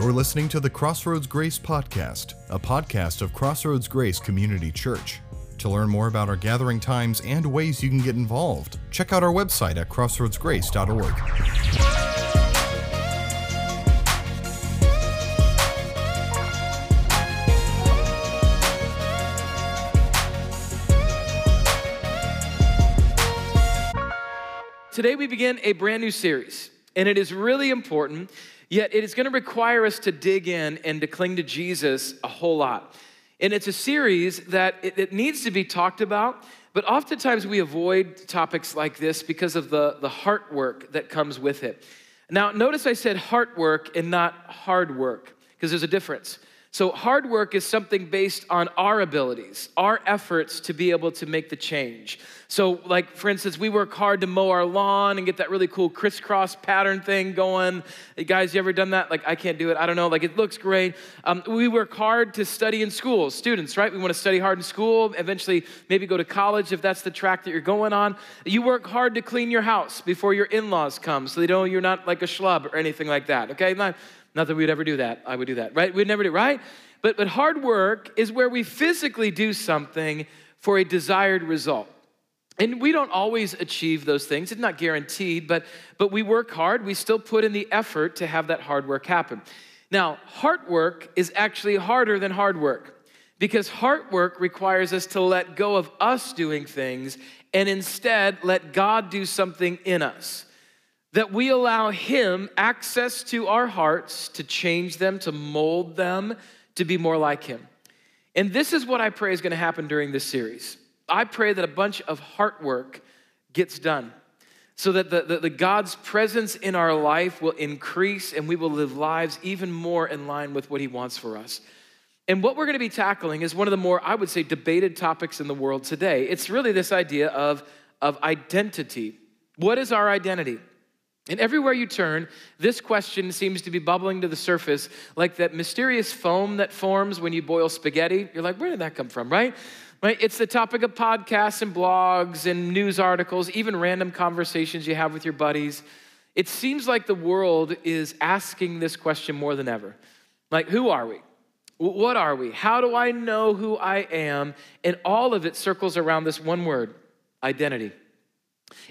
You're listening to the Crossroads Grace Podcast, a podcast of Crossroads Grace Community Church. To learn more about our gathering times and ways you can get involved, check out our website at crossroadsgrace.org. Today we begin a brand new series, and it is really important, yet it is going to require us to dig in and to cling to Jesus a whole lot. And it's a series that it, it needs to be talked about, but oftentimes we avoid topics like this because of the, the heart work that comes with it. Now, notice I said heart work and not hard work, because there's a difference. So, hard work is something based on our abilities, our efforts to be able to make the change. So, like for instance, we work hard to mow our lawn and get that really cool crisscross pattern thing going. Hey guys, you ever done that? Like, I can't do it. I don't know. Like, it looks great. Um, we work hard to study in school. Students, right? We want to study hard in school, eventually, maybe go to college if that's the track that you're going on. You work hard to clean your house before your in laws come so they know you're not like a schlub or anything like that, okay? Not, not that we'd ever do that. I would do that, right? We'd never do, right? But, but hard work is where we physically do something for a desired result. And we don't always achieve those things. It's not guaranteed, but, but we work hard. We still put in the effort to have that hard work happen. Now, hard work is actually harder than hard work because hard work requires us to let go of us doing things and instead let God do something in us that we allow Him access to our hearts to change them, to mold them, to be more like Him. And this is what I pray is going to happen during this series. I pray that a bunch of heart work gets done so that the, the, the, God's presence in our life will increase and we will live lives even more in line with what He wants for us. And what we're going to be tackling is one of the more, I would say, debated topics in the world today. It's really this idea of, of identity. What is our identity? And everywhere you turn, this question seems to be bubbling to the surface like that mysterious foam that forms when you boil spaghetti. You're like, where did that come from, right? Right? It's the topic of podcasts and blogs and news articles, even random conversations you have with your buddies. It seems like the world is asking this question more than ever. Like, who are we? What are we? How do I know who I am? And all of it circles around this one word identity.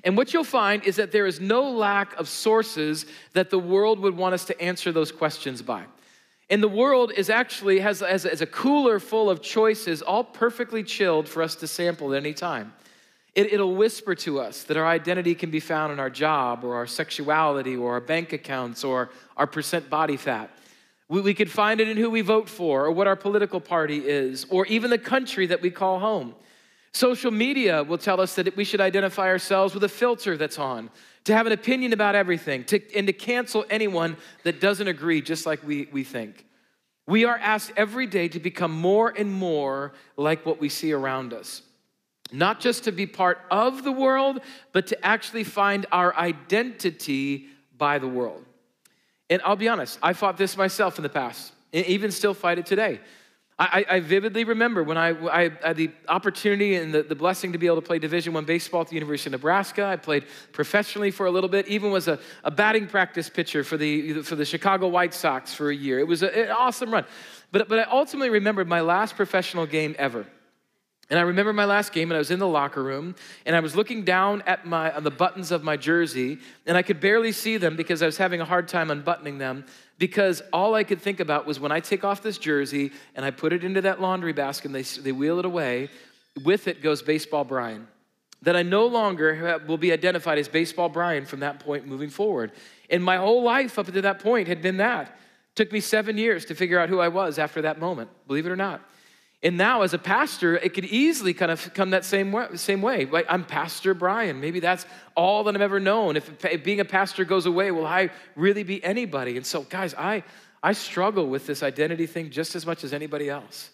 And what you'll find is that there is no lack of sources that the world would want us to answer those questions by. And the world is actually has, has, has a cooler full of choices, all perfectly chilled for us to sample at any time. It, it'll whisper to us that our identity can be found in our job or our sexuality or our bank accounts or our percent body fat. We, we could find it in who we vote for or what our political party is or even the country that we call home. Social media will tell us that we should identify ourselves with a filter that's on, to have an opinion about everything, to, and to cancel anyone that doesn't agree just like we, we think. We are asked every day to become more and more like what we see around us. Not just to be part of the world, but to actually find our identity by the world. And I'll be honest, I fought this myself in the past, and even still fight it today. I, I, vividly remember when I, I, had the opportunity and the, the blessing to be able to play Division One baseball at the University of Nebraska. I played professionally for a little bit, even was a, a batting practice pitcher for the, for the Chicago White Sox for a year. It was a, an awesome run. But, but I ultimately remembered my last professional game ever. And I remember my last game, and I was in the locker room, and I was looking down at my on the buttons of my jersey, and I could barely see them because I was having a hard time unbuttoning them. Because all I could think about was when I take off this jersey and I put it into that laundry basket, and they they wheel it away. With it goes baseball Brian. That I no longer will be identified as baseball Brian from that point moving forward. And my whole life up to that point had been that. It took me seven years to figure out who I was after that moment. Believe it or not. And now, as a pastor, it could easily kind of come that same way. Same way. Like, I'm Pastor Brian. Maybe that's all that I've ever known. If, being a pastor goes away, will I really be anybody? And so, guys, I, I struggle with this identity thing just as much as anybody else.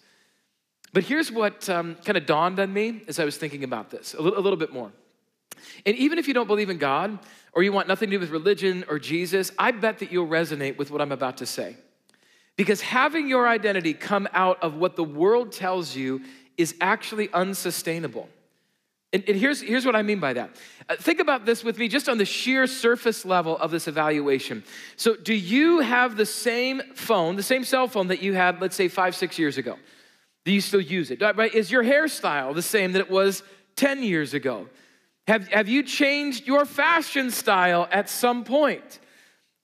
But here's what um, kind of dawned on me as I was thinking about this a little, a little bit more. And even if you don't believe in God, or you want nothing to do with religion or Jesus, I bet that you'll resonate with what I'm about to say. Because having your identity come out of what the world tells you is actually unsustainable. And, and here's, here's what I mean by that. Uh, think about this with me just on the sheer surface level of this evaluation. So, do you have the same phone, the same cell phone that you had, let's say, five, six years ago? Do you still use it? Right? Is your hairstyle the same that it was 10 years ago? Have, have you changed your fashion style at some point?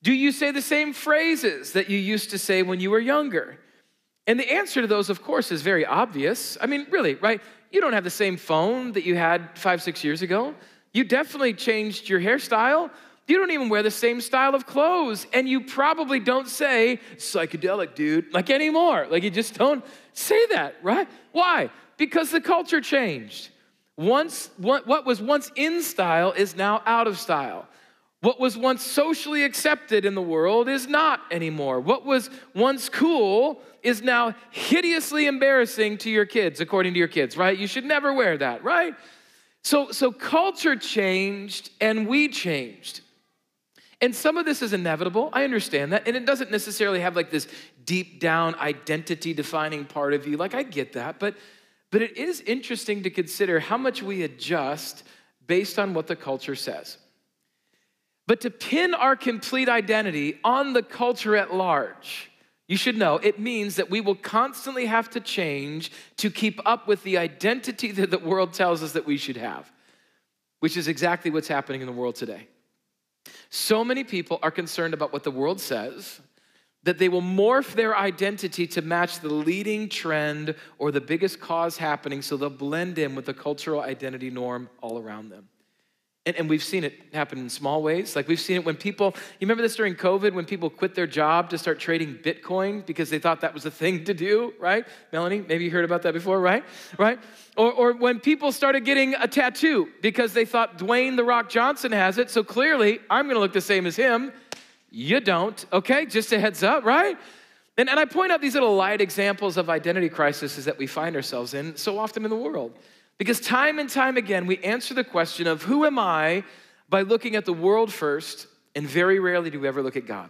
Do you say the same phrases that you used to say when you were younger? And the answer to those, of course, is very obvious. I mean, really, right? You don't have the same phone that you had five, six years ago. You definitely changed your hairstyle. You don't even wear the same style of clothes. And you probably don't say, psychedelic, dude, like anymore. Like you just don't say that, right? Why? Because the culture changed. Once, what, what was once in style is now out of style. What was once socially accepted in the world is not anymore. What was once cool is now hideously embarrassing to your kids, according to your kids, right? You should never wear that, right? So, so culture changed and we changed. And some of this is inevitable. I understand that. And it doesn't necessarily have like this deep down identity defining part of you. Like, I get that. But, but it is interesting to consider how much we adjust based on what the culture says. But to pin our complete identity on the culture at large, you should know it means that we will constantly have to change to keep up with the identity that the world tells us that we should have, which is exactly what's happening in the world today. So many people are concerned about what the world says that they will morph their identity to match the leading trend or the biggest cause happening so they'll blend in with the cultural identity norm all around them. And, and, we've seen it happen in small ways. Like we've seen it when people, you remember this during COVID when people quit their job to start trading Bitcoin because they thought that was the thing to do, right? Melanie, maybe you heard about that before, right? Right? Or, or when people started getting a tattoo because they thought Dwayne The Rock Johnson has it, so clearly I'm gonna look the same as him. You don't, okay? Just a heads up, right? And, and I point out these little light examples of identity crises that we find ourselves in so often in the world. Because time and time again, we answer the question of who am I by looking at the world first, and very rarely do we ever look at God.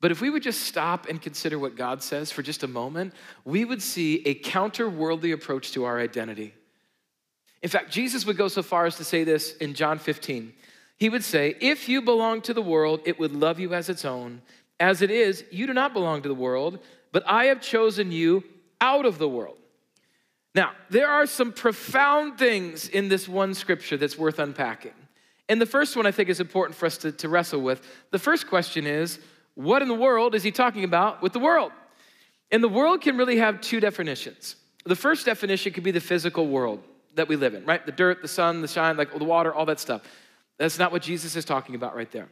But if we would just stop and consider what God says for just a moment, we would see a counter worldly approach to our identity. In fact, Jesus would go so far as to say this in John 15. He would say, If you belong to the world, it would love you as its own. As it is, you do not belong to the world, but I have chosen you out of the world. Now, there are some profound things in this one scripture that's worth unpacking. And the first one I think is important for us to, to wrestle with. The first question is what in the world is he talking about with the world? And the world can really have two definitions. The first definition could be the physical world that we live in, right? The dirt, the sun, the shine, like the water, all that stuff. That's not what Jesus is talking about right there.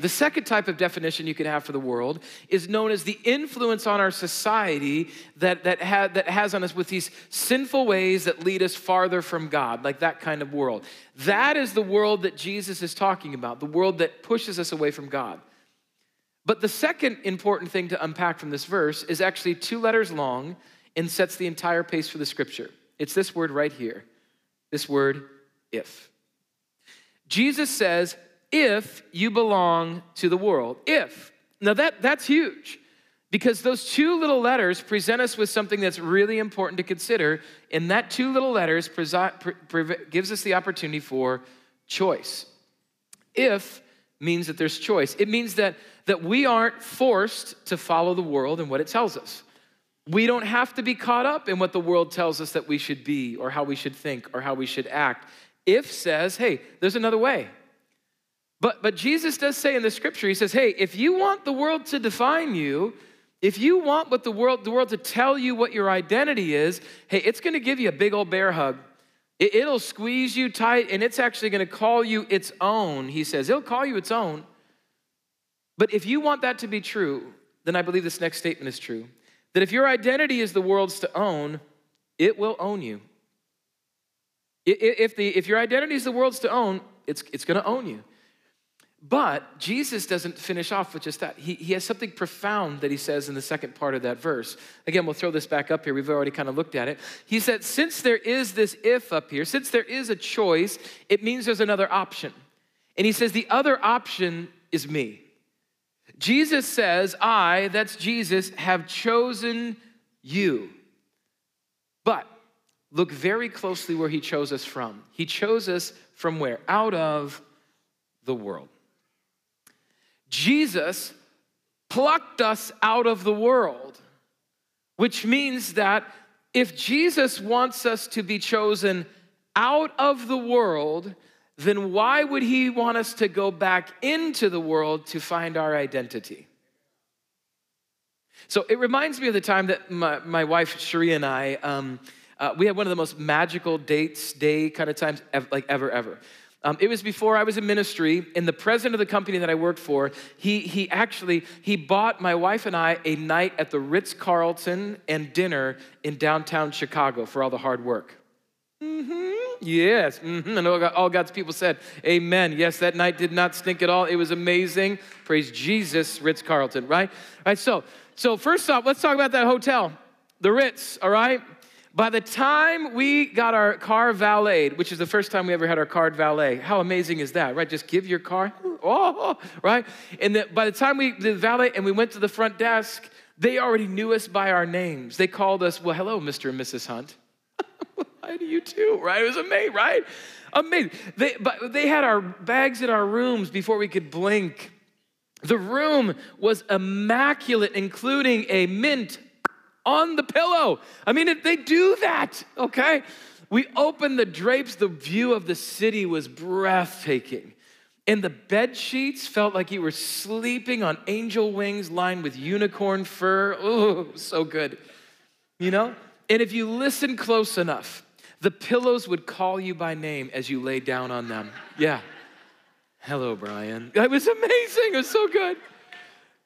The second type of definition you can have for the world is known as the influence on our society that, that, ha, that has on us with these sinful ways that lead us farther from God, like that kind of world. That is the world that Jesus is talking about, the world that pushes us away from God. But the second important thing to unpack from this verse is actually two letters long and sets the entire pace for the scripture. It's this word right here this word, if. Jesus says, if you belong to the world. If. Now that, that's huge because those two little letters present us with something that's really important to consider. And that two little letters presi- pre- pre- gives us the opportunity for choice. If means that there's choice. It means that, that we aren't forced to follow the world and what it tells us. We don't have to be caught up in what the world tells us that we should be or how we should think or how we should act. If says, hey, there's another way. But, but Jesus does say in the scripture, he says, hey, if you want the world to define you, if you want what the world, the world to tell you what your identity is, hey, it's gonna give you a big old bear hug. It, it'll squeeze you tight and it's actually gonna call you its own, he says. It'll call you its own. But if you want that to be true, then I believe this next statement is true. That if your identity is the world's to own, it will own you. If, the, if your identity is the world's to own, it's, it's gonna own you. But Jesus doesn't finish off with just that. He, he has something profound that he says in the second part of that verse. Again, we'll throw this back up here. We've already kind of looked at it. He said, Since there is this if up here, since there is a choice, it means there's another option. And he says, The other option is me. Jesus says, I, that's Jesus, have chosen you. But look very closely where he chose us from. He chose us from where? Out of the world. Jesus plucked us out of the world, which means that if Jesus wants us to be chosen out of the world, then why would he want us to go back into the world to find our identity? So it reminds me of the time that my, my wife Cherie and I, um, uh, we had one of the most magical dates, day kind of times, like ever, ever. Um, it was before I was in ministry, and the president of the company that I worked for, he, he actually, he bought my wife and I a night at the Ritz-Carlton and dinner in downtown Chicago for all the hard work. Mm-hmm. Yes. Mm-hmm. And all God's people said, Amen. Yes, that night did not stink at all. It was amazing. Praise Jesus, Ritz Carlton, right? All right, so, so first off, let's talk about that hotel, the Ritz, all right? By the time we got our car valeted, which is the first time we ever had our car valet, how amazing is that, right? Just give your car, oh, right? And the, by the time we did valet and we went to the front desk, they already knew us by our names. They called us, well, hello, Mr. and Mrs. Hunt. Hi to you too, right? It was amazing, right? Amazing. They, but they had our bags in our rooms before we could blink. The room was immaculate, including a mint on the pillow. I mean, they do that, okay? We opened the drapes, the view of the city was breathtaking. And the bed sheets felt like you were sleeping on angel wings lined with unicorn fur. Oh, so good. You know? And if you listen close enough, the pillows would call you by name as you lay down on them. Yeah. Hello, Brian. It was amazing. It was so good.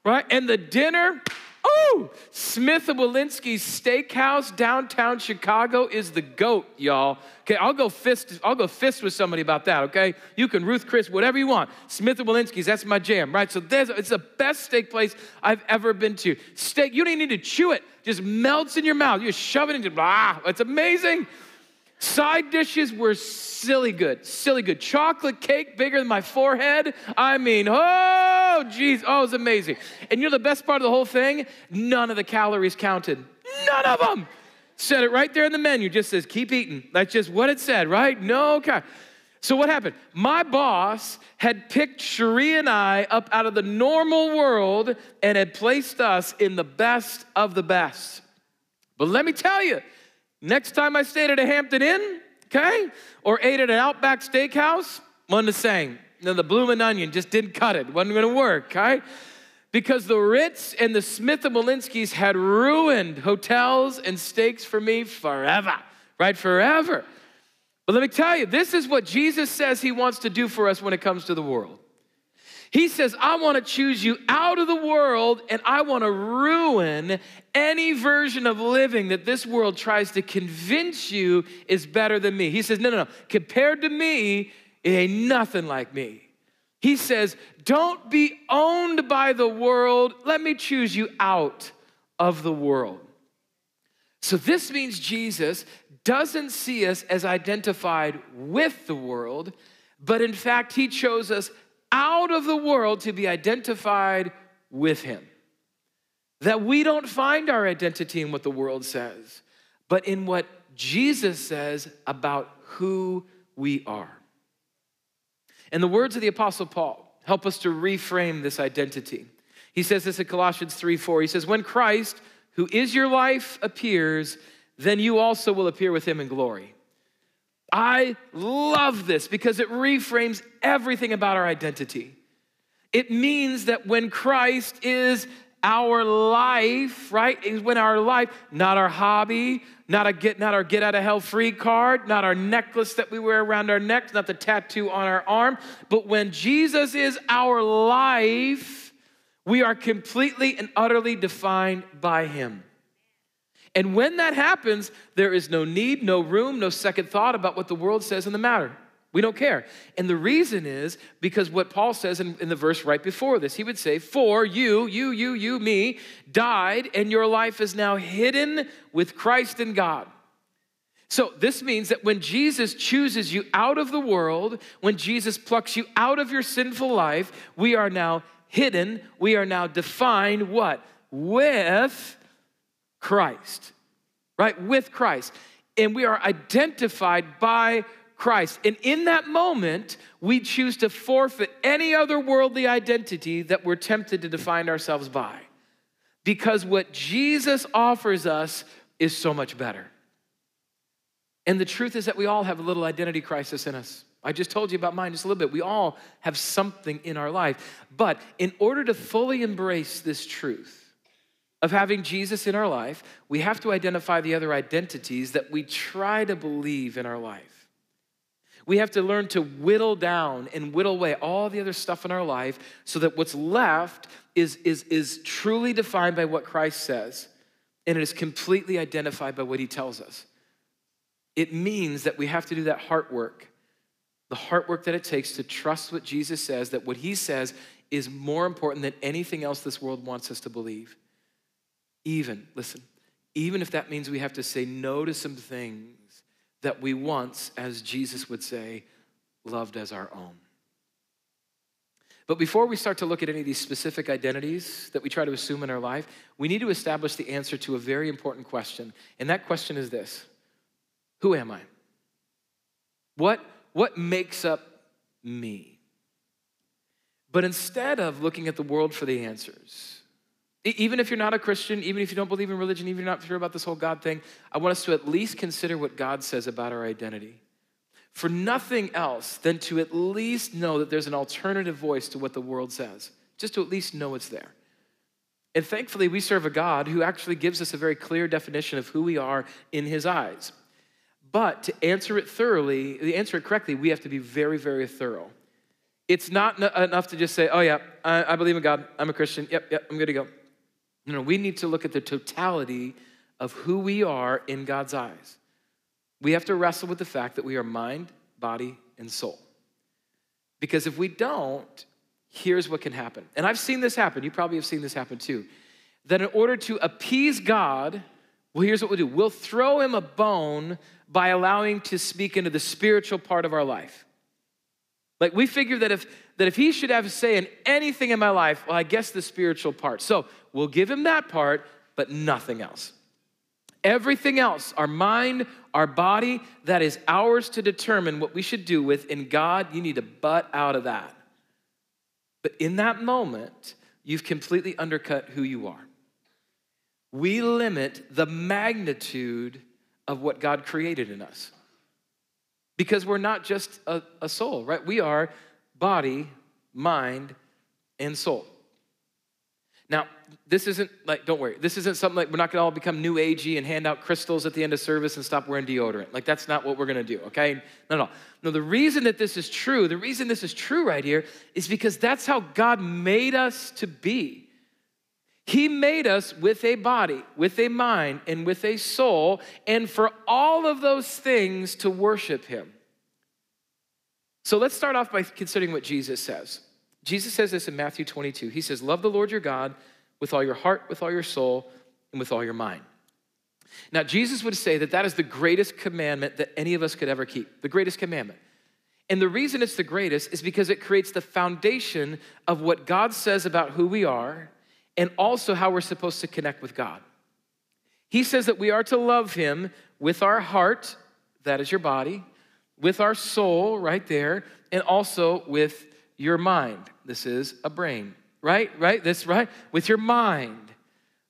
Right? And the dinner, Oh, Smith and Wollensky's Steakhouse, downtown Chicago, is the goat, y'all. Okay, I'll go fist. I'll go fist with somebody about that. Okay, you can Ruth Chris, whatever you want. Smith and Wollensky's, that's my jam, right? So there's, it's the best steak place I've ever been to. Steak, you don't even need to chew it; just melts in your mouth. You just shove it into. Ah, it's amazing. Side dishes were silly good, silly good. Chocolate cake bigger than my forehead. I mean, oh, oh, oh it was amazing. And you know the best part of the whole thing? None of the calories counted. None of them. Said it right there in the menu. Just says, keep eating. That's just what it said, right? No, okay. So what happened? My boss had picked Cherie and I up out of the normal world and had placed us in the best of the best. But let me tell you, Next time I stayed at a Hampton Inn, okay, or ate at an Outback Steakhouse, one the same. Then the bloomin' onion just didn't cut it. Wasn't gonna work, right? Because the Ritz and the Smith and Wollensky's had ruined hotels and steaks for me forever, right? Forever. But let me tell you, this is what Jesus says he wants to do for us when it comes to the world. He says, I want to choose you out of the world and I want to ruin any version of living that this world tries to convince you is better than me. He says, No, no, no. Compared to me, it ain't nothing like me. He says, Don't be owned by the world. Let me choose you out of the world. So this means Jesus doesn't see us as identified with the world, but in fact, he chose us out of the world to be identified with Him. That we don't find our identity in what the world says, but in what Jesus says about who we are. And the words of the Apostle Paul help us to reframe this identity. He says this in Colossians 3 4. He says, When Christ, who is your life, appears, then you also will appear with him in glory. I love this because it reframes everything about our identity. It means that when Christ is our life, right? Is when our life, not our hobby, not a get, not our get out of hell free card, not our necklace that we wear around our necks, not the tattoo on our arm, but when Jesus is our life, we are completely and utterly defined by Him. And when that happens, there is no need, no room, no second thought about what the world says in the matter. We don't care. And the reason is because what Paul says in, in, the verse right before this, he would say, For you, you, you, you, me, died, and your life is now hidden with Christ in God. So this means that when Jesus chooses you out of the world, when Jesus plucks you out of your sinful life, we are now hidden, we are now defined what? With Christ, right? With Christ. and we are identified by Christ. And in that moment, we choose to forfeit any other worldly identity that we're tempted to define ourselves by. Because what Jesus offers us is so much better. And the truth is that we all have a little identity crisis in us. I just told you about mine just a little bit. We all have something in our life. But in order to fully embrace this truth, of having Jesus in our life, we have to identify the other identities that we try to believe in our life. We have to learn to whittle down and whittle away all the other stuff in our life so that what's left is, is, is truly defined by what Christ says and it is completely identified by what he tells us. It means that we have to do that heart work, the heart work that it takes to trust what Jesus says, that what he says is more important than anything else this world wants us to believe. Even, listen, even if that means we have to say no to some things that we once, as Jesus would say, loved as our own. But before we start to look at any of these specific identities that we try to assume in our life, we need to establish the answer to a very important question. And that question is this Who am I? What, what makes up me? But instead of looking at the world for the answers, even if you're not a Christian, even if you don't believe in religion, even if you're not sure about this whole God thing, I want us to at least consider what God says about our identity. For nothing else than to at least know that there's an alternative voice to what the world says, just to at least know it's there. And thankfully, we serve a God who actually gives us a very clear definition of who we are in His eyes. But to answer it thoroughly, to answer it correctly, we have to be very, very thorough. It's not enough to just say, oh, yeah, I, I believe in God. I'm a Christian. Yep, yep, I'm good to go. No, we need to look at the totality of who we are in God's eyes. We have to wrestle with the fact that we are mind, body, and soul. Because if we don't, here's what can happen. And I've seen this happen. You probably have seen this happen too. That in order to appease God, well, here's what we'll do we'll throw him a bone by allowing to speak into the spiritual part of our life. Like we figure that if that if he should have a say in anything in my life, well, I guess the spiritual part. So we'll give him that part, but nothing else. Everything else, our mind, our body, that is ours to determine what we should do with. In God, you need to butt out of that. But in that moment, you've completely undercut who you are. We limit the magnitude of what God created in us because we're not just a, a soul, right? We are body, mind, and soul. Now, this isn't like, don't worry, this isn't something like we're not gonna all become new agey and hand out crystals at the end of service and stop wearing deodorant. Like, that's not what we're gonna do, okay? No, no. No, the reason that this is true, the reason this is true right here is because that's how God made us to be. He made us with a body, with a mind, and with a soul, and for all of those things to worship Him. So let's start off by considering what Jesus says. Jesus says this in Matthew 22. He says, Love the Lord your God with all your heart, with all your soul, and with all your mind. Now, Jesus would say that that is the greatest commandment that any of us could ever keep, the greatest commandment. And the reason it's the greatest is because it creates the foundation of what God says about who we are and also how we're supposed to connect with God. He says that we are to love Him with our heart, that is your body, with our soul right there, and also with your mind. This is a brain, right? Right? This, right? With your mind.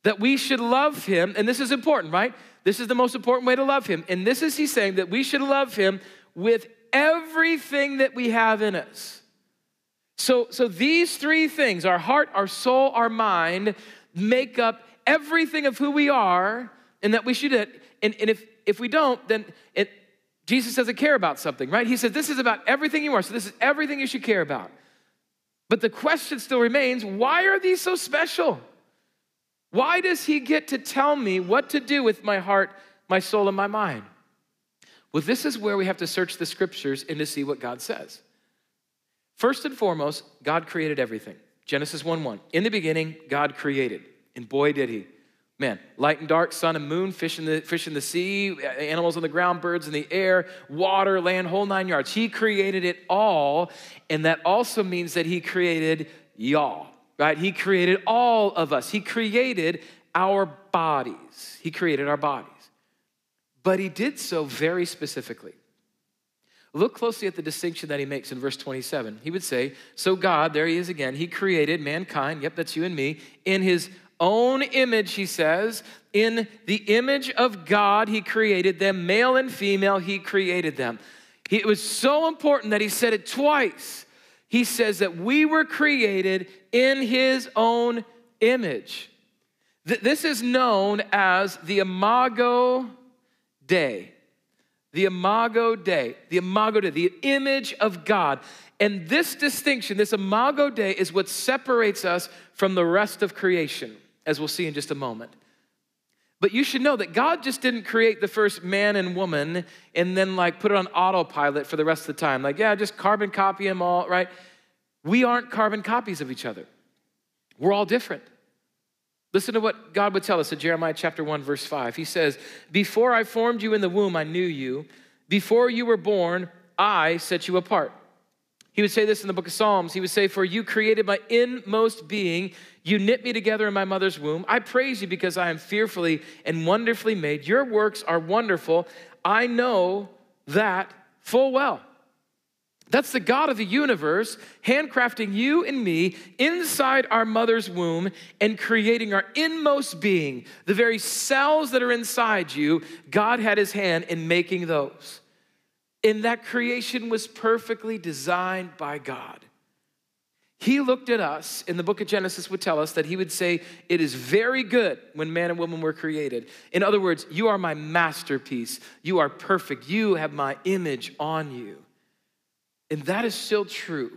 That we should love him, and this is important, right? This is the most important way to love him. And this is he's saying that we should love him with everything that we have in us. So, so these three things, our heart, our soul, our mind, make up everything of who we are, and that we should, and, and if, if we don't, then it, Jesus doesn't care about something, right? He says, This is about everything you are, so this is everything you should care about. But the question still remains why are these so special? Why does he get to tell me what to do with my heart, my soul, and my mind? Well, this is where we have to search the scriptures and to see what God says. First and foremost, God created everything. Genesis 1 1. In the beginning, God created, and boy, did he. Man, light and dark, sun and moon, fish in, the, fish in the sea, animals on the ground, birds in the air, water, land, whole nine yards. He created it all. And that also means that He created y'all, right? He created all of us. He created our bodies. He created our bodies. but he did so very specifically. Look closely at the distinction that he makes in verse 27. He would say, So God, there he is again, he created mankind, yep, that's you and me, in his own image, he says. In the image of God, he created them, male and female, he created them. He, it was so important that he said it twice. He says that we were created in his own image. Th- this is known as the Imago Dei. The Imago Dei, the Imago Dei, the image of God. And this distinction, this Imago Dei, is what separates us from the rest of creation, as we'll see in just a moment. But you should know that God just didn't create the first man and woman and then like put it on autopilot for the rest of the time. Like, yeah, just carbon copy them all, right? We aren't carbon copies of each other. We're all different. Listen to what God would tell us in Jeremiah chapter 1, verse 5. He says, Before I formed you in the womb, I knew you. Before you were born, I set you apart. He would say this in the book of Psalms. He would say, For you created my inmost being. You knit me together in my mother's womb. I praise you because I am fearfully and wonderfully made. Your works are wonderful. I know that full well. That's the God of the universe handcrafting you and me inside our mother's womb and creating our inmost being, the very cells that are inside you. God had his hand in making those. And that creation was perfectly designed by God. He looked at us in the book of Genesis, would tell us that he would say, It is very good when man and woman were created. In other words, you are my masterpiece. You are perfect. You have my image on you. And that is still true.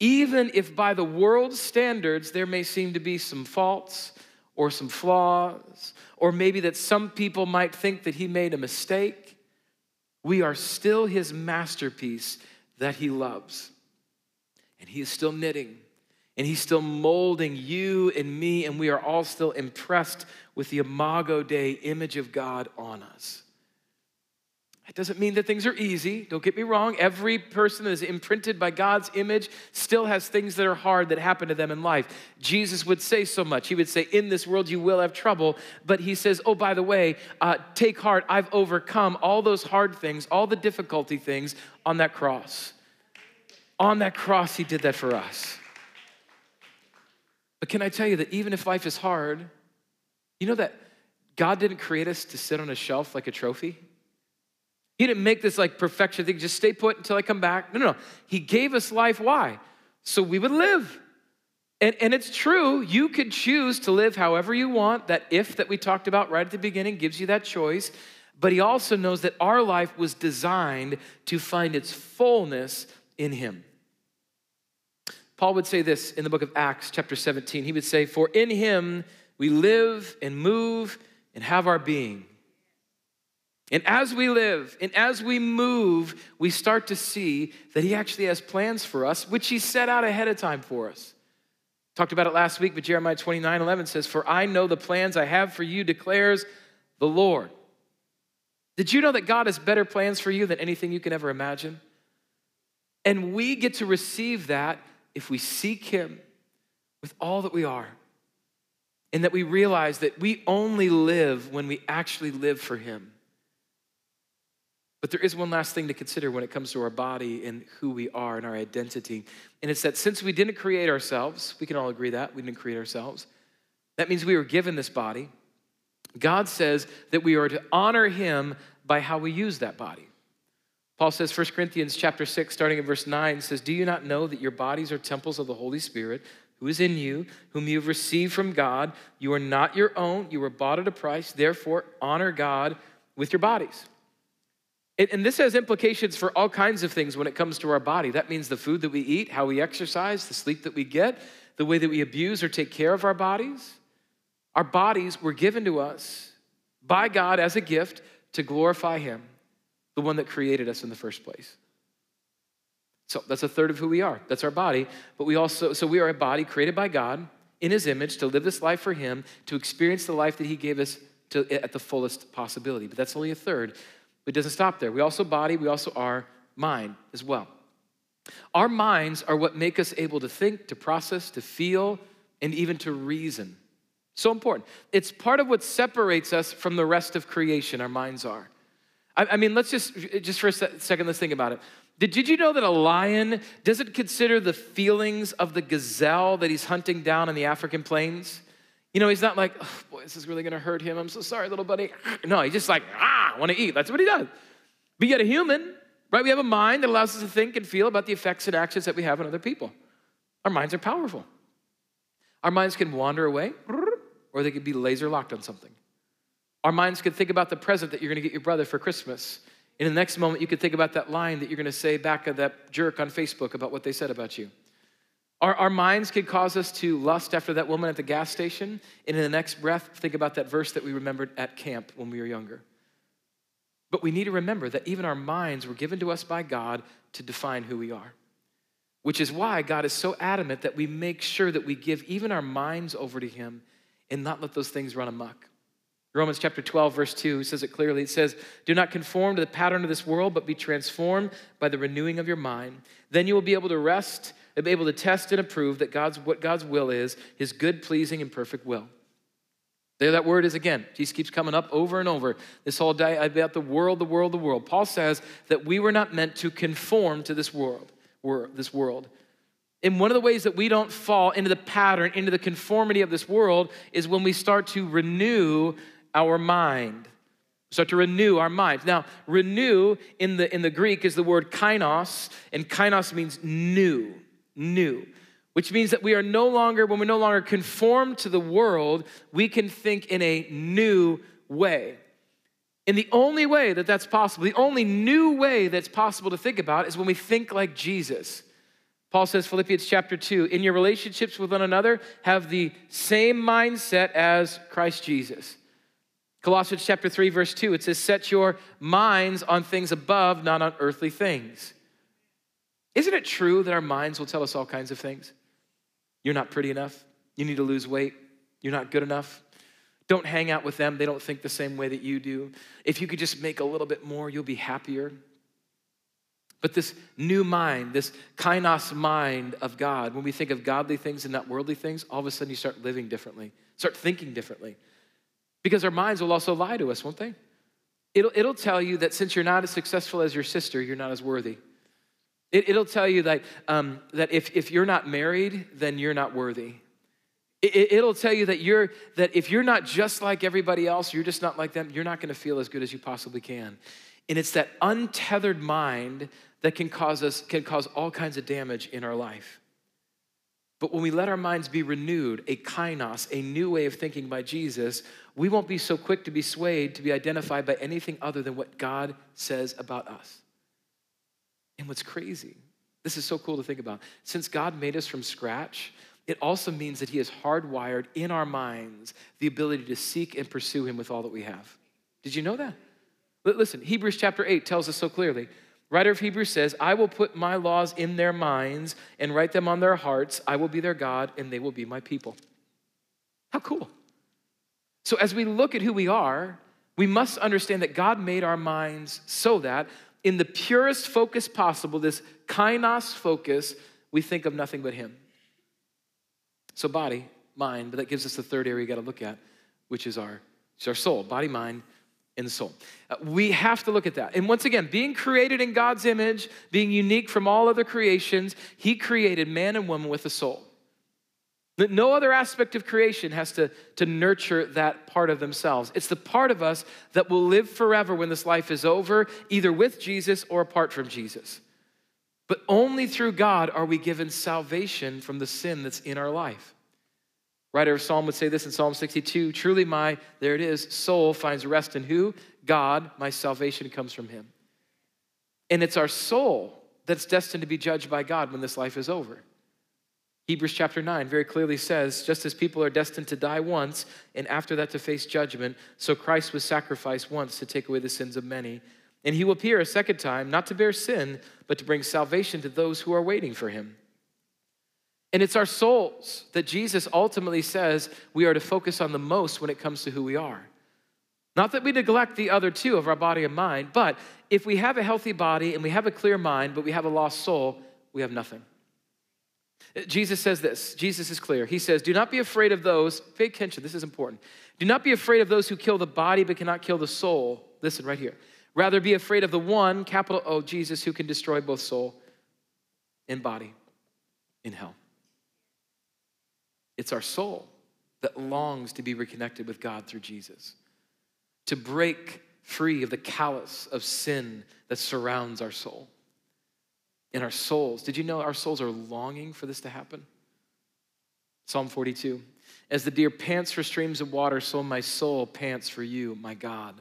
Even if by the world's standards there may seem to be some faults or some flaws, or maybe that some people might think that he made a mistake, we are still his masterpiece that he loves. And he is still knitting, and he's still molding you and me, and we are all still impressed with the Imago Dei image of God on us. It doesn't mean that things are easy. Don't get me wrong. Every person that is imprinted by God's image still has things that are hard that happen to them in life. Jesus would say so much. He would say, In this world you will have trouble. But he says, Oh, by the way, uh, take heart. I've overcome all those hard things, all the difficulty things on that cross. On that cross, he did that for us. But can I tell you that even if life is hard, you know that God didn't create us to sit on a shelf like a trophy? He didn't make this like perfection thing, just stay put until I come back. No, no, no. He gave us life. Why? So we would live. And, and it's true, you could choose to live however you want. That if that we talked about right at the beginning gives you that choice. But he also knows that our life was designed to find its fullness in him. Paul would say this in the book of Acts, chapter 17. He would say, For in him we live and move and have our being. And as we live and as we move, we start to see that He actually has plans for us, which He set out ahead of time for us. Talked about it last week, but Jeremiah 29 11 says, For I know the plans I have for you, declares the Lord. Did you know that God has better plans for you than anything you can ever imagine? And we get to receive that if we seek Him with all that we are. And that we realize that we only live when we actually live for Him. But there is one last thing to consider when it comes to our body and who we are and our identity. And it's that since we didn't create ourselves, we can all agree that we didn't create ourselves. That means we were given this body. God says that we are to honor him by how we use that body. Paul says 1 Corinthians chapter 6 starting at verse 9 says, "Do you not know that your bodies are temples of the Holy Spirit, who is in you, whom you have received from God? You are not your own, you were bought at a price. Therefore, honor God with your bodies." And this has implications for all kinds of things when it comes to our body. That means the food that we eat, how we exercise, the sleep that we get, the way that we abuse or take care of our bodies. Our bodies were given to us by God as a gift to glorify Him, the one that created us in the first place. So that's a third of who we are. That's our body. But we also, so we are a body created by God in His image to live this life for Him, to experience the life that He gave us to, at the fullest possibility. But that's only a third. But it doesn't stop there. We also body, we also are mind as well. Our minds are what make us able to think, to process, to feel, and even to reason. So important. It's part of what separates us from the rest of creation, our minds are. I, I mean, let's just, just for a second, let's think about it. Did, did you know that a lion doesn't consider the feelings of the gazelle that he's hunting down in the African plains? You know, he's not like, oh, boy, this is really gonna hurt him. I'm so sorry, little buddy. No, he's just like, ah, I wanna eat. That's what he does. But yet, a human, right? We have a mind that allows us to think and feel about the effects and actions that we have on other people. Our minds are powerful. Our minds can wander away, or they can be laser locked on something. Our minds could think about the present that you're gonna get your brother for Christmas. And in the next moment, you could think about that line that you're gonna say back at that jerk on Facebook about what they said about you. Our, our minds could cause us to lust after that woman at the gas station, and in the next breath, think about that verse that we remembered at camp when we were younger. But we need to remember that even our minds were given to us by God to define who we are, which is why God is so adamant that we make sure that we give even our minds over to Him and not let those things run amok. Romans chapter 12, verse 2 says it clearly. It says, Do not conform to the pattern of this world, but be transformed by the renewing of your mind. Then you will be able to rest be able to test and approve that God's what God's will is, his good, pleasing, and perfect will. There that word is again. Jesus keeps coming up over and over. This whole day about the world, the world, the world. Paul says that we were not meant to conform to this world, this world. And one of the ways that we don't fall into the pattern, into the conformity of this world, is when we start to renew our mind. So to renew our minds. Now, renew in the, in the Greek is the word kainos, and kainos means new, new, which means that we are no longer, when we no longer conform to the world, we can think in a new way. And the only way that that's possible, the only new way that's possible to think about is when we think like Jesus. Paul says, Philippians chapter 2, in your relationships with one another, have the same mindset as Christ Jesus. Colossians chapter 3, verse 2, it says, Set your minds on things above, not on earthly things. Isn't it true that our minds will tell us all kinds of things? You're not pretty enough. You need to lose weight. You're not good enough. Don't hang out with them. They don't think the same way that you do. If you could just make a little bit more, you'll be happier. But this new mind, this kainos mind of God, when we think of godly things and not worldly things, all of a sudden you start living differently, start thinking differently. Because our minds will also lie to us, won't they? It'll, it'll tell you that since you're not as successful as your sister, you're not as worthy. It, will tell you that, um, that if, if you're not married, then you're not worthy. It, it'll tell you that, you're, that if you're not just like everybody else, you're just not like them, you're not going to feel as good as you possibly can. And it's that untethered mind that can cause us can cause all kinds of damage in our life. But when we let our minds be renewed, a kainos, a new way of thinking by Jesus, we won't be so quick to be swayed to be identified by anything other than what God says about us. And what's crazy, this is so cool to think about. Since God made us from scratch, it also means that He has hardwired in our minds the ability to seek and pursue Him with all that we have. Did you know that? Listen, Hebrews chapter 8 tells us so clearly Writer of Hebrews says, I will put my laws in their minds and write them on their hearts. I will be their God and they will be my people. How cool. So, as we look at who we are, we must understand that God made our minds so that, in the purest focus possible, this kainos focus, we think of nothing but Him. So, body, mind, but that gives us the third area you got to look at, which is our, our soul, body, mind, in the soul. Uh, we have to look at that. And once again, being created in God's image, being unique from all other creations, He created man and woman with a soul. That no other aspect of creation has to, to nurture that part of themselves. It's the part of us that will live forever when this life is over, either with Jesus or apart from Jesus. But only through God are we given salvation from the sin that's in our life. Writer of Psalm would say this in Psalm 62 Truly, my, there it is, soul finds rest in who? God, my salvation comes from him. And it's our soul that's destined to be judged by God when this life is over. Hebrews chapter 9 very clearly says just as people are destined to die once and after that to face judgment, so Christ was sacrificed once to take away the sins of many. And he will appear a second time, not to bear sin, but to bring salvation to those who are waiting for him. And it's our souls that Jesus ultimately says we are to focus on the most when it comes to who we are. Not that we neglect the other two of our body and mind, but if we have a healthy body and we have a clear mind, but we have a lost soul, we have nothing. Jesus says this. Jesus is clear. He says, Do not be afraid of those, pay attention, this is important. Do not be afraid of those who kill the body but cannot kill the soul. Listen right here. Rather, be afraid of the one, capital O, Jesus, who can destroy both soul and body in hell. It's our soul that longs to be reconnected with God through Jesus, to break free of the callous of sin that surrounds our soul. In our souls, did you know our souls are longing for this to happen? Psalm 42 As the deer pants for streams of water, so my soul pants for you, my God.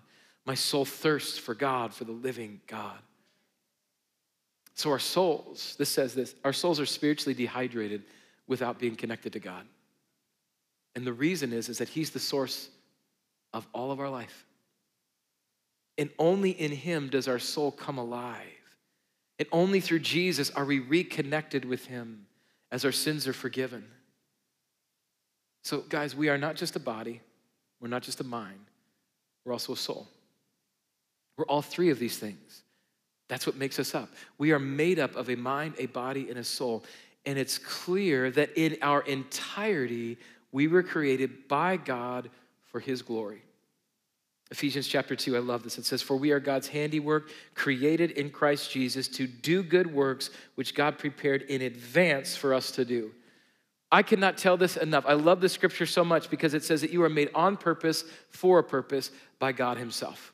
My soul thirsts for God, for the living God. So our souls, this says this, our souls are spiritually dehydrated without being connected to God. And the reason is, is that He's the source of all of our life. And only in Him does our soul come alive. And only through Jesus are we reconnected with Him as our sins are forgiven. So, guys, we are not just a body, we're not just a mind, we're also a soul. We're all three of these things. That's what makes us up. We are made up of a mind, a body, and a soul. And it's clear that in our entirety, we were created by God for his glory. Ephesians chapter 2, I love this. It says, For we are God's handiwork, created in Christ Jesus to do good works which God prepared in advance for us to do. I cannot tell this enough. I love the scripture so much because it says that you are made on purpose for a purpose by God Himself.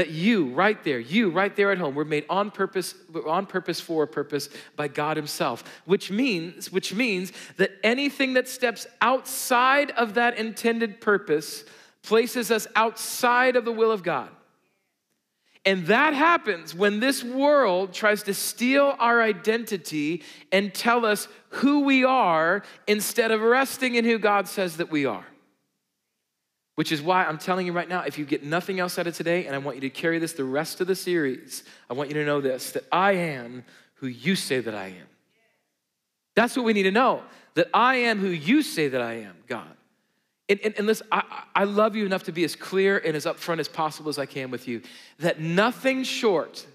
That you, right there, you, right there at home, were made on purpose, on purpose for a purpose by God Himself, which means, which means that anything that steps outside of that intended purpose places us outside of the will of God. And that happens when this world tries to steal our identity and tell us who we are instead of resting in who God says that we are. Which is why I'm telling you right now, if you get nothing else out of today, and I want you to carry this the rest of the series, I want you to know this that I am who you say that I am. That's what we need to know that I am who you say that I am, God. And, and, and listen, I, I love you enough to be as clear and as upfront as possible as I can with you that nothing short,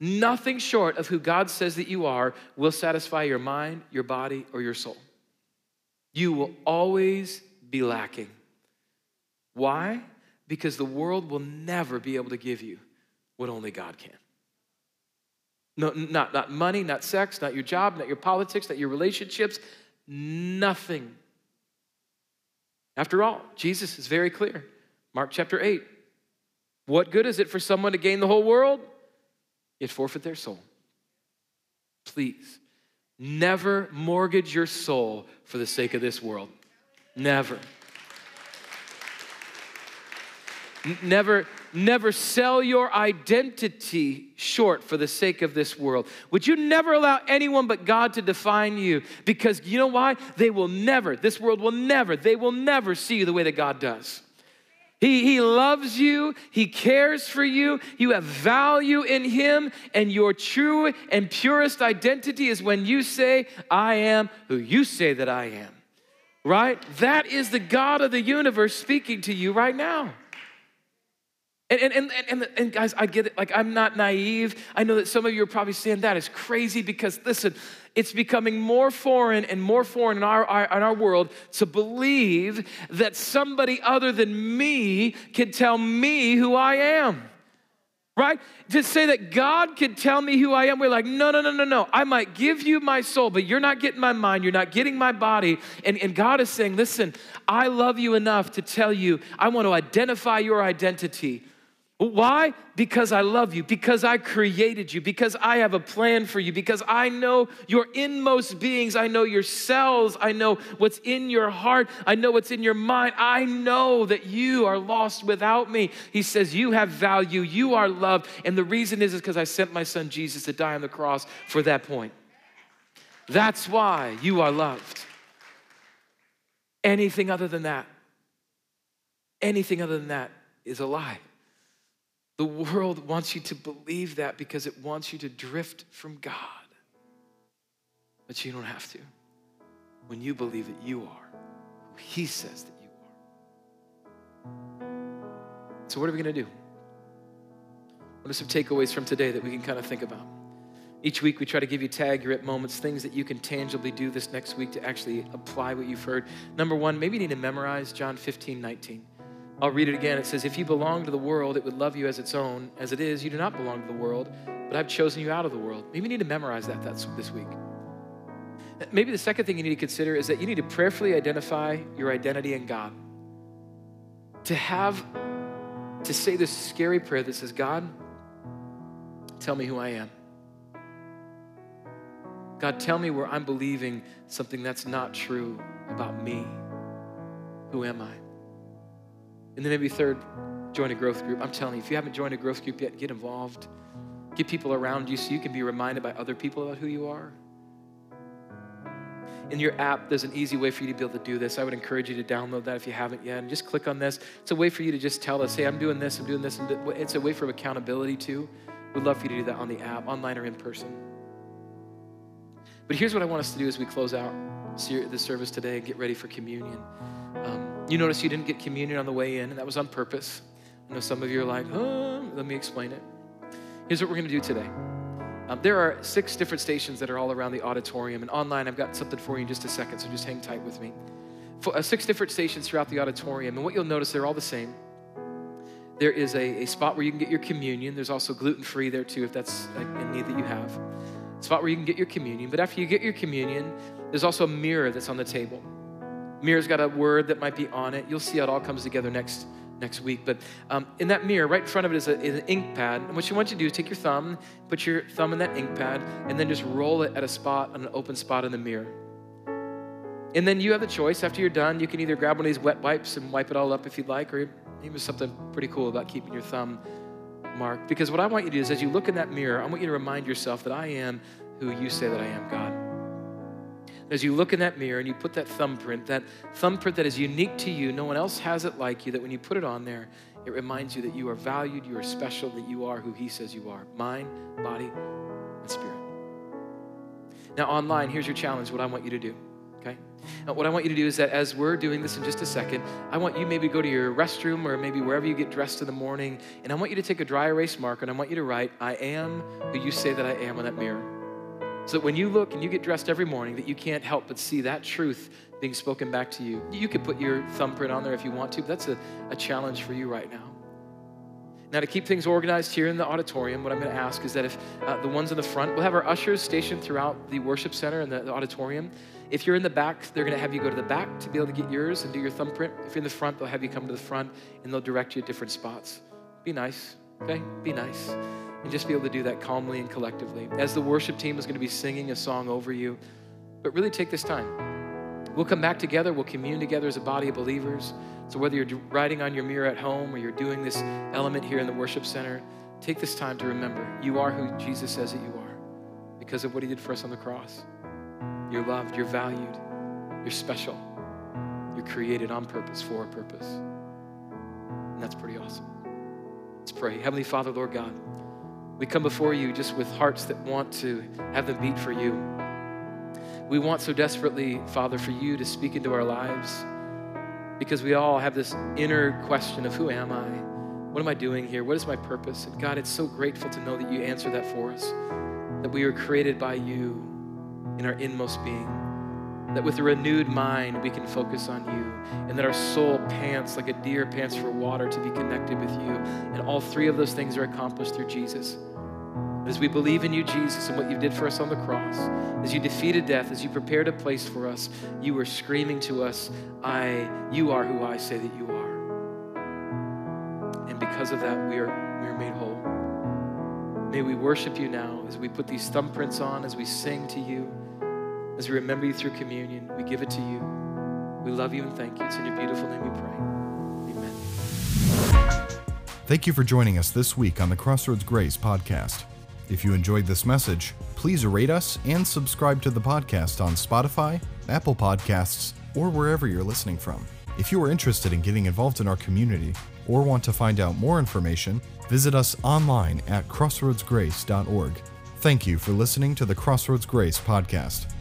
nothing short of who God says that you are will satisfy your mind, your body, or your soul. You will always be lacking. Why? Because the world will never be able to give you what only God can. No, not, not money, not sex, not your job, not your politics, not your relationships, nothing. After all, Jesus is very clear. Mark chapter 8. What good is it for someone to gain the whole world, yet forfeit their soul? Please, never mortgage your soul for the sake of this world. Never. Never, never sell your identity short for the sake of this world. Would you never allow anyone but God to define you? Because you know why? They will never, this world will never, they will never see you the way that God does. He, he loves you, He cares for you, you have value in Him, and your true and purest identity is when you say, I am who you say that I am. Right? That is the God of the universe speaking to you right now. And, and, and, and, guys, I get it. Like, I'm not naive. I know that some of you are probably saying that is crazy because, listen, it's becoming more foreign and more foreign in our, our, in our world to believe that somebody other than me can tell me who I am. Right? To say that God can tell me who I am, we're like, no, no, no, no, no. I might give you my soul, but you're not getting my mind, you're not getting my body. And, and God is saying, listen, I love you enough to tell you, I want to identify your identity. Why? Because I love you, because I created you, because I have a plan for you, because I know your inmost beings, I know your cells, I know what's in your heart, I know what's in your mind. I know that you are lost without me. He says, You have value, you are loved. And the reason is because I sent my son Jesus to die on the cross for that point. That's why you are loved. Anything other than that, anything other than that is a lie. The world wants you to believe that because it wants you to drift from God. But you don't have to. When you believe that you are who He says that you are. So, what are we going to do? What are some takeaways from today that we can kind of think about? Each week, we try to give you tag your moments, things that you can tangibly do this next week to actually apply what you've heard. Number one, maybe you need to memorize John 15, 19. I'll read it again. It says, If you belong to the world, it would love you as its own. As it is, you do not belong to the world, but I've chosen you out of the world. Maybe you need to memorize that this week. Maybe the second thing you need to consider is that you need to prayerfully identify your identity in God. To have, to say this scary prayer that says, God, tell me who I am. God, tell me where I'm believing something that's not true about me. Who am I? And then maybe third, join a growth group. I'm telling you, if you haven't joined a growth group yet, get involved. Get people around you so you can be reminded by other people about who you are. In your app, there's an easy way for you to be able to do this. I would encourage you to download that if you haven't yet. And just click on this. It's a way for you to just tell us, hey, I'm doing this, I'm doing this. And it's a way for accountability too. We'd love for you to do that on the app, online or in person. But here's what I want us to do as we close out the service today and get ready for communion. Um, you notice you didn't get communion on the way in, and that was on purpose. I know some of you are like, oh, let me explain it. Here's what we're going to do today. Um, there are six different stations that are all around the auditorium, and online I've got something for you in just a second, so just hang tight with me. For, uh, six different stations throughout the auditorium, and what you'll notice, they're all the same. There is a, a spot where you can get your communion. There's also gluten free there too, if that's a, a need that you have. Spot where you can get your communion. But after you get your communion, there's also a mirror that's on the table. Mirror's got a word that might be on it. You'll see how it all comes together next next week. But um, in that mirror, right in front of it is, a, is, an ink pad. And what you want you to do is take your thumb, put your thumb in that ink pad, and then just roll it at a spot, an open spot in the mirror. And then you have the choice. After you're done, you can either grab one of these wet wipes and wipe it all up if you'd like, or maybe something pretty cool about keeping your thumb marked. Because what I want you to do is, as you look in that mirror, I want you to remind yourself that I am who you say that I am, God. As you look in that mirror and you put that thumbprint, that thumbprint that is unique to you, no one else has it like you, that when you put it on there, it reminds you that you are valued, you are special, that you are who He says you are mind, body, and spirit. Now, online, here's your challenge what I want you to do. Okay? Now, what I want you to do is that as we're doing this in just a second, I want you maybe go to your restroom or maybe wherever you get dressed in the morning, and I want you to take a dry erase marker and I want you to write, I am who you say that I am on that mirror. So that when you look and you get dressed every morning, that you can't help but see that truth being spoken back to you. You could put your thumbprint on there if you want to, but that's a, a challenge for you right now. Now, to keep things organized here in the auditorium, what I'm going to ask is that if uh, the ones in the front, we'll have our ushers stationed throughout the worship center and the, the auditorium. If you're in the back, they're going to have you go to the back to be able to get yours and do your thumbprint. If you're in the front, they'll have you come to the front and they'll direct you to different spots. Be nice, okay? Be nice and just be able to do that calmly and collectively. As the worship team is going to be singing a song over you, but really take this time. We'll come back together, we'll commune together as a body of believers. So whether you're writing on your mirror at home or you're doing this element here in the worship center, take this time to remember you are who Jesus says that you are because of what he did for us on the cross. You're loved, you're valued, you're special, you're created on purpose for a purpose. And that's pretty awesome. Let's pray. Heavenly Father, Lord God, we come before you just with hearts that want to have them beat for you. We want so desperately, Father, for you to speak into our lives because we all have this inner question of who am I? What am I doing here? What is my purpose? And God, it's so grateful to know that you answer that for us, that we are created by you in our inmost being, that with a renewed mind we can focus on you, and that our soul pants like a deer pants for water to be connected with you. And all three of those things are accomplished through Jesus. As we believe in you, Jesus, and what you did for us on the cross, as you defeated death, as you prepared a place for us, you were screaming to us, I, you are who I say that you are. And because of that, we are, we are made whole. May we worship you now as we put these thumbprints on, as we sing to you, as we remember you through communion. We give it to you. We love you and thank you. It's in your beautiful name we pray. Amen. Thank you for joining us this week on the Crossroads Grace podcast. If you enjoyed this message, please rate us and subscribe to the podcast on Spotify, Apple Podcasts, or wherever you're listening from. If you are interested in getting involved in our community or want to find out more information, visit us online at crossroadsgrace.org. Thank you for listening to the Crossroads Grace podcast.